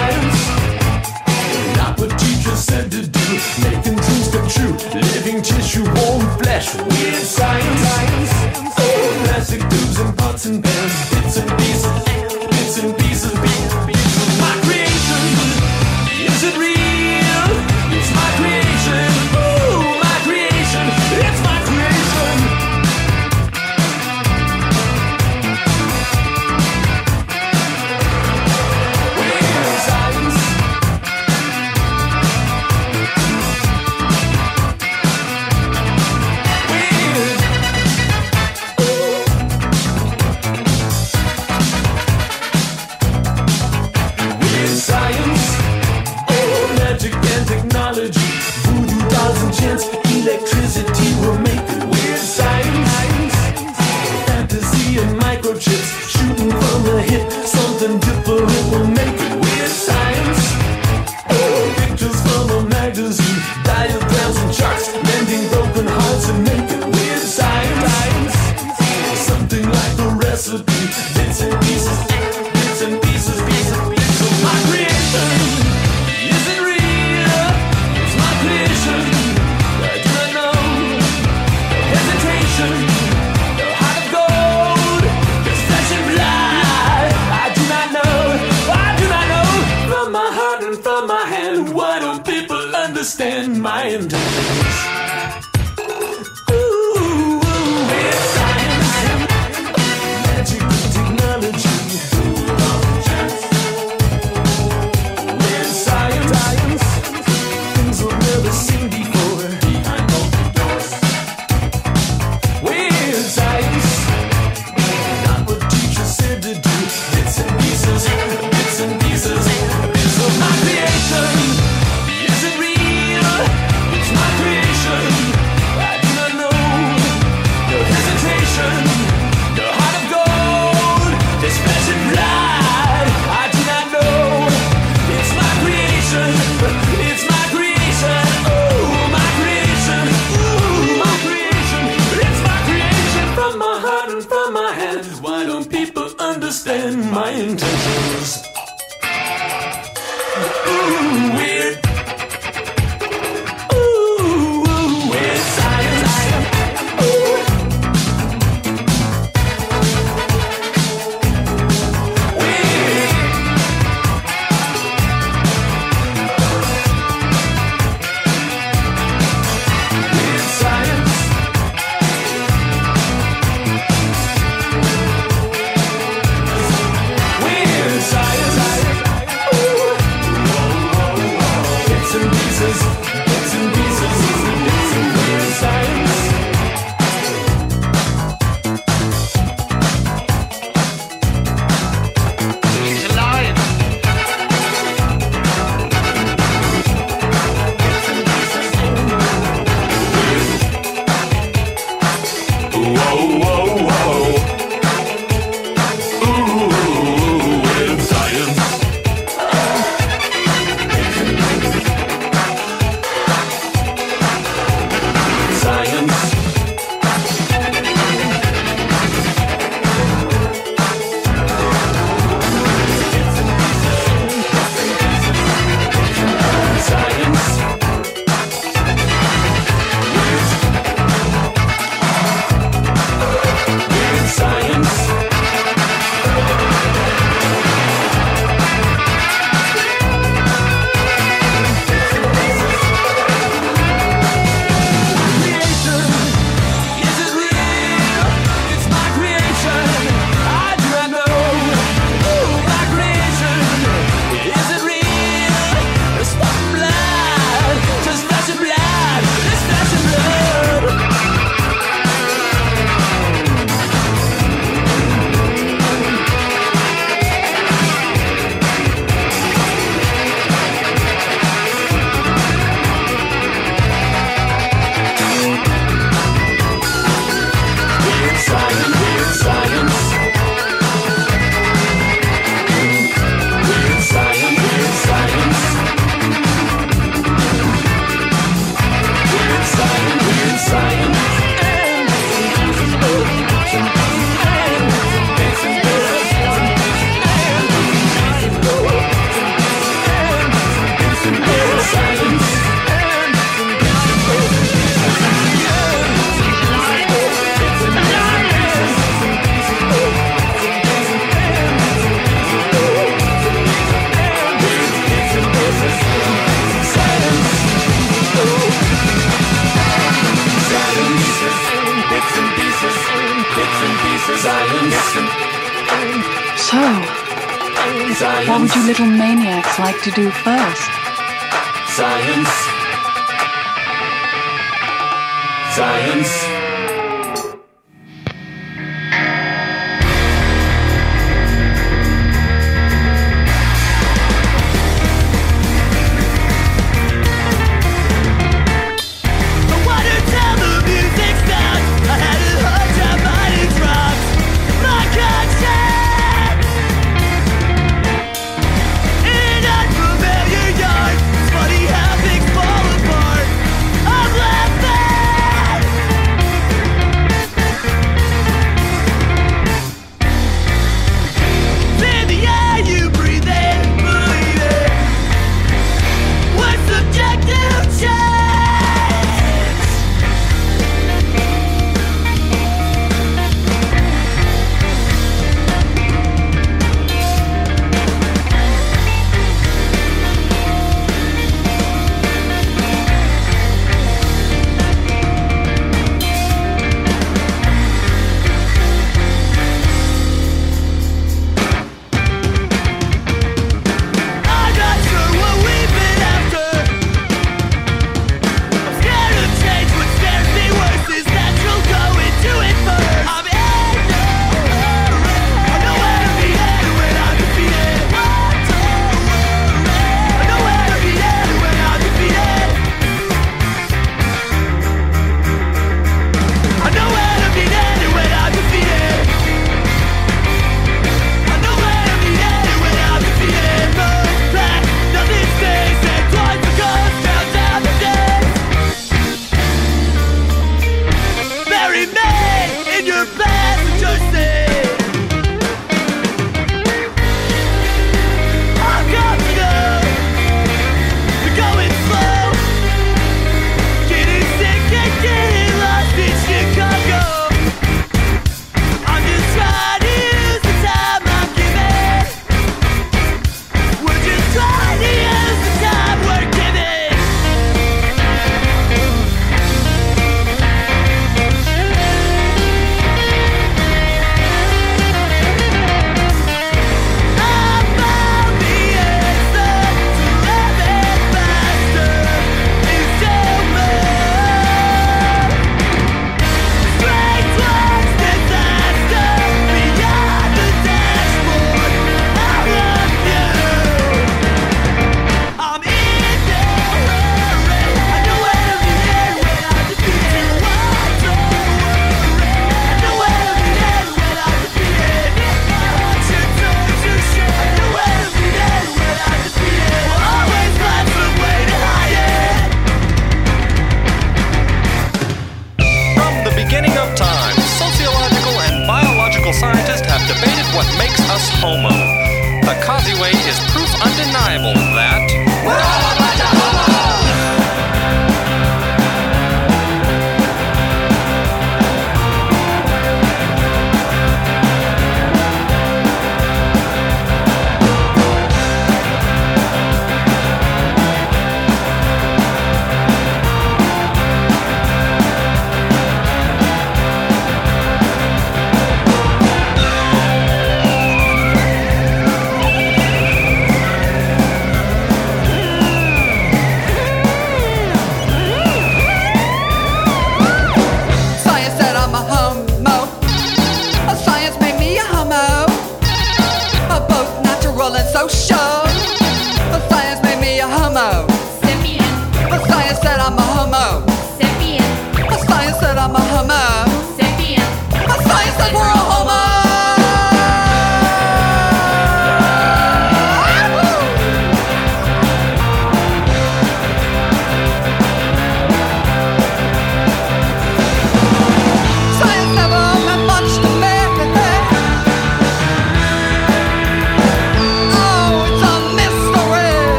to do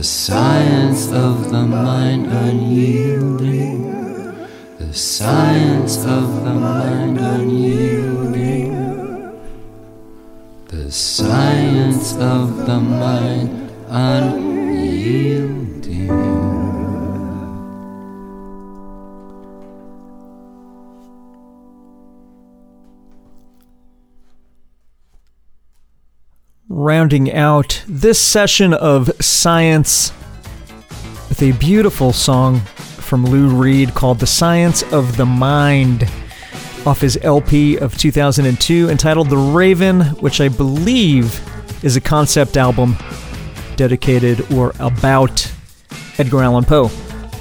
The science of the mind unyielding. The science of the mind unyielding. The science of the mind unyielding. Rounding out this session of science with a beautiful song from Lou Reed called The Science of the Mind off his LP of 2002 entitled The Raven, which I believe is a concept album dedicated or about Edgar Allan Poe.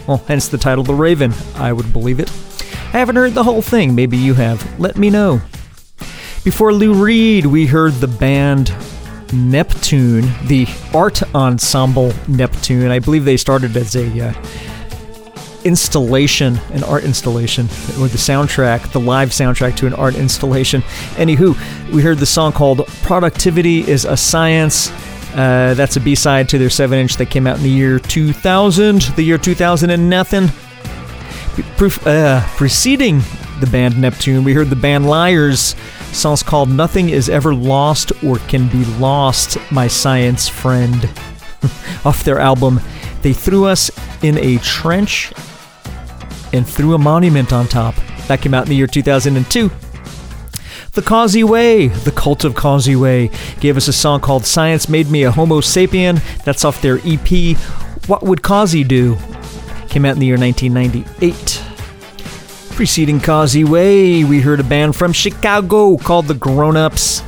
Well, hence the title The Raven. I would believe it. I haven't heard the whole thing. Maybe you have. Let me know. Before Lou Reed, we heard the band Neptune, the art ensemble Neptune. I believe they started as a uh, installation, an art installation, with the soundtrack, the live soundtrack to an art installation. Anywho, we heard the song called "Productivity Is a Science." Uh, that's a B-side to their seven-inch that came out in the year 2000, the year 2000 and nothing. uh, preceding the band Neptune, we heard the band Liars song's called Nothing Is Ever Lost or Can Be Lost, My Science Friend. *laughs* Off their album, They Threw Us in a Trench and Threw a Monument on Top. That came out in the year 2002. The Causey Way, the Cult of Causey Way, gave us a song called Science Made Me a Homo Sapien. That's off their EP, What Would Causey Do? Came out in the year 1998. Preceding Causey Way, we heard a band from Chicago called the Grown Ups.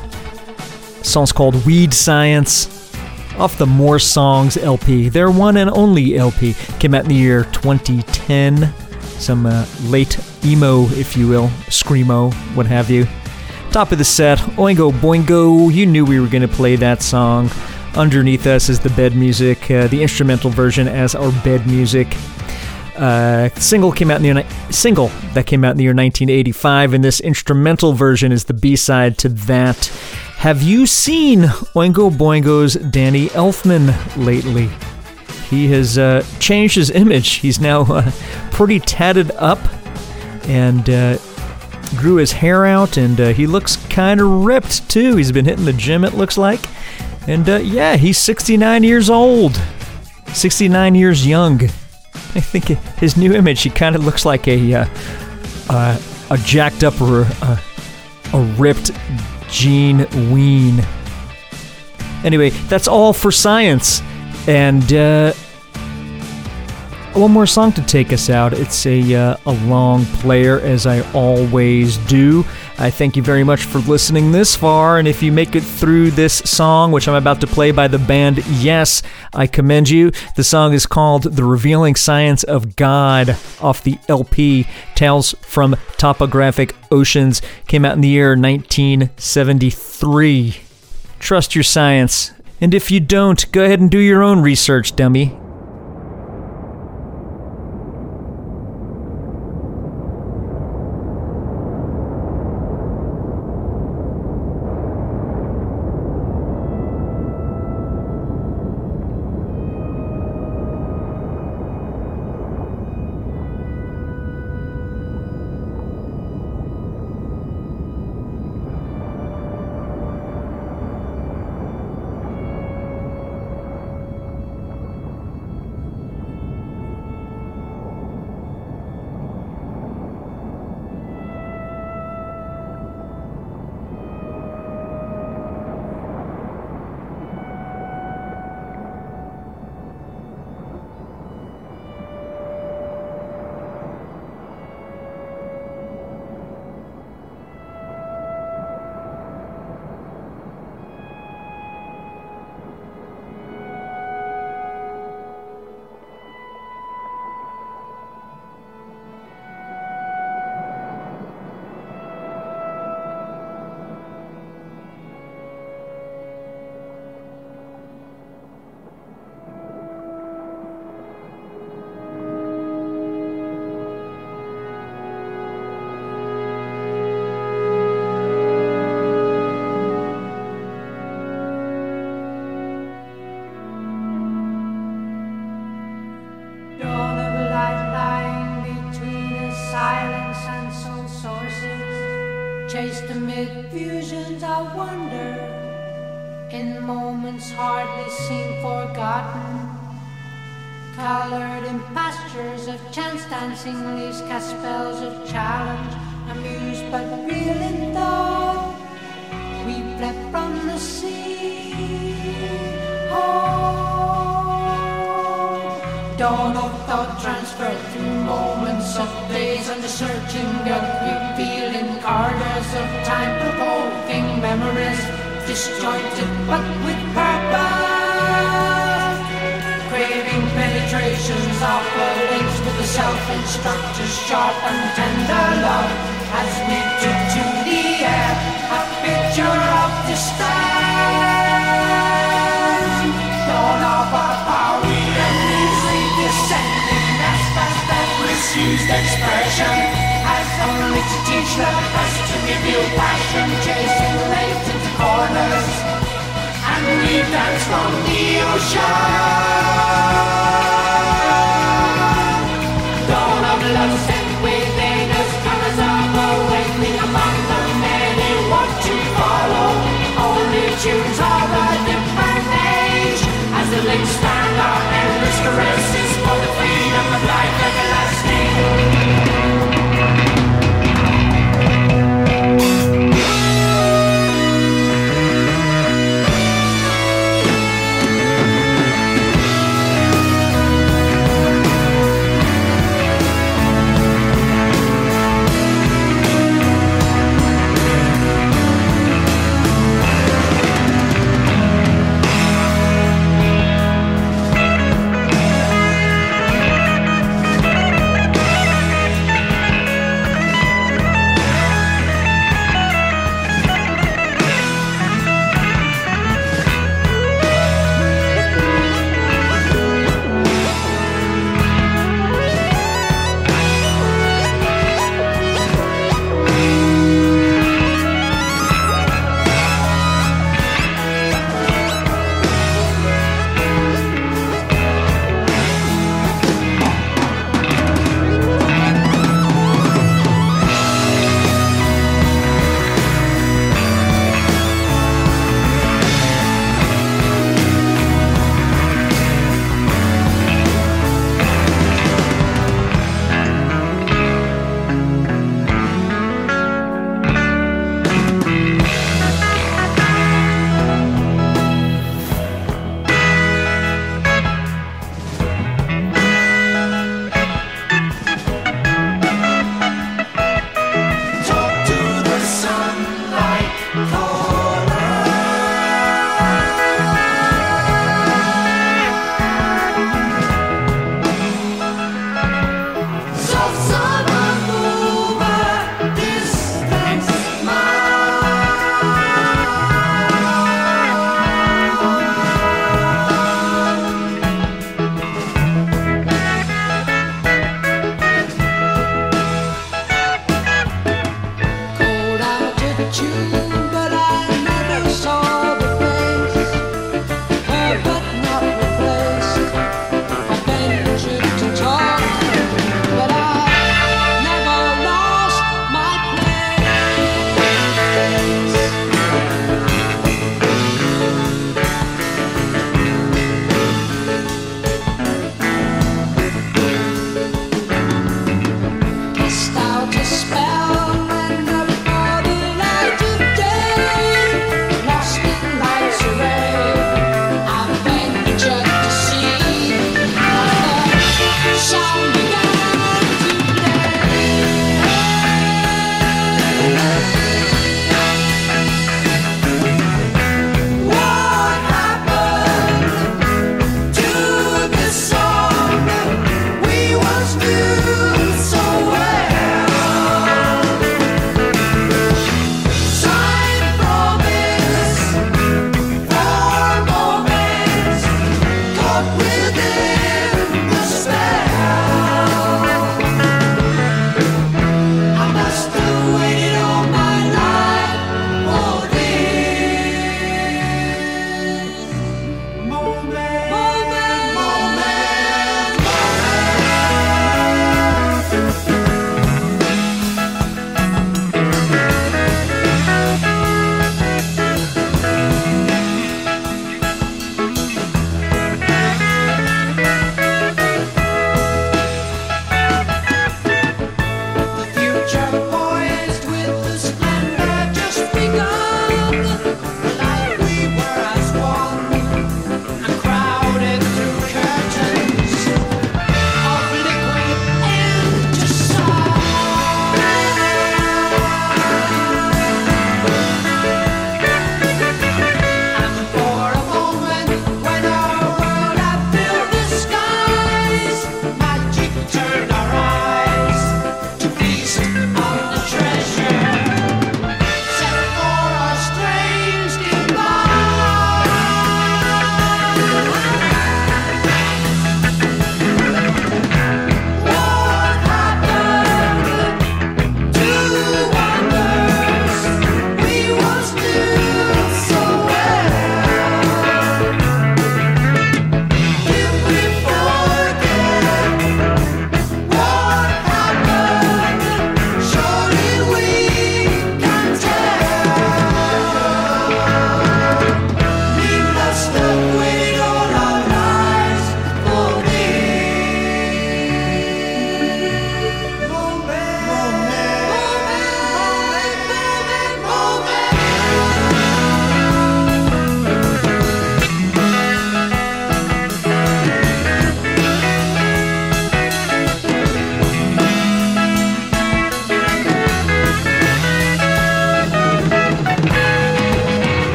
Song's called Weed Science off the More Songs LP. Their one and only LP came out in the year 2010. Some uh, late emo, if you will, screamo, what have you. Top of the set, Oingo Boingo. You knew we were going to play that song. Underneath us is the bed music, uh, the instrumental version as our bed music. Uh, single came out in the year, single that came out in the year 1985, and this instrumental version is the B-side to that. Have you seen Oingo Boingo's Danny Elfman lately? He has uh, changed his image. He's now uh, pretty tatted up and uh, grew his hair out, and uh, he looks kind of ripped too. He's been hitting the gym, it looks like. And uh, yeah, he's 69 years old, 69 years young. *laughs* I think his new image, he kind of looks like a uh, uh, a jacked up or uh, a ripped Gene Ween. Anyway, that's all for science, and uh, one more song to take us out. It's a uh, a long player, as I always do. I thank you very much for listening this far, and if you make it through this song, which I'm about to play by the band Yes, I commend you. The song is called The Revealing Science of God off the LP Tales from Topographic Oceans. Came out in the year 1973. Trust your science. And if you don't, go ahead and do your own research, dummy. Leaves cast spells of challenge, amused but real in thought. We fled from the sea. Oh, dawn of thought transferred through moments of days under searching gut, revealing corridors of time, provoking memories, disjointed but the self-instructors, sharp and tender love as we took to the air a picture of despair. Dawn of our power, we uneasily descending as fast as misused expression as only to teach the best to reveal passion, chasing latent corners, and we dance from the ocean. Tunes of a different age, as the links stand our